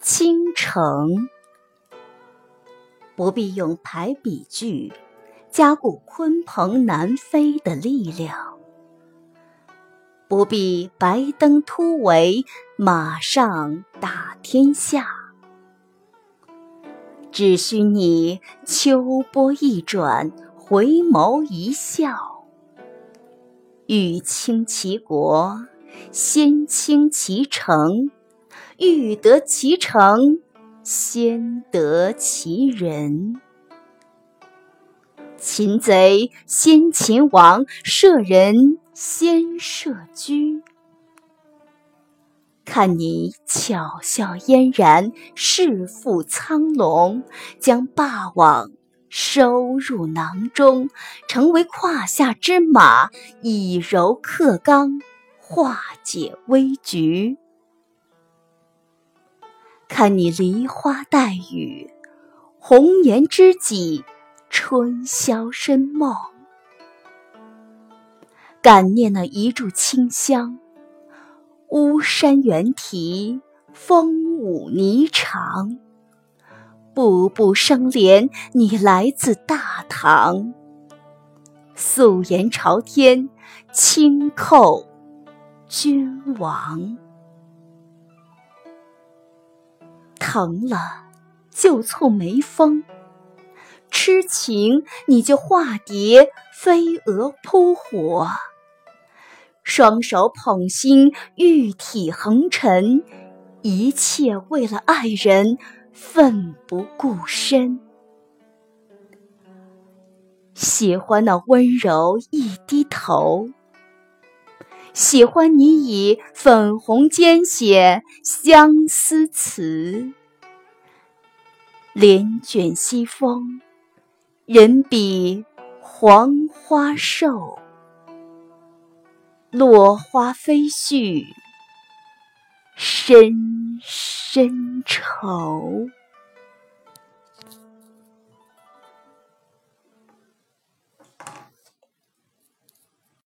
倾城，不必用排比句加固鲲鹏南飞的力量，不必白登突围马上打天下，只需你秋波一转，回眸一笑，欲倾其国，先倾其城。欲得其城，先得其人。擒贼先擒王，射人先射车。看你巧笑嫣然，势负苍龙，将霸王收入囊中，成为胯下之马，以柔克刚，化解危局。看你梨花带雨，红颜知己，春宵深梦。感念那一炷清香，巫山猿啼，风舞霓裳。步步生莲，你来自大唐。素颜朝天，轻叩君王。疼了就蹙眉峰，痴情你就化蝶飞蛾扑火，双手捧心，玉体横陈，一切为了爱人，奋不顾身。喜欢那温柔一低头。喜欢你以粉红笺写相思词，帘卷西风，人比黄花瘦，落花飞絮，深深愁。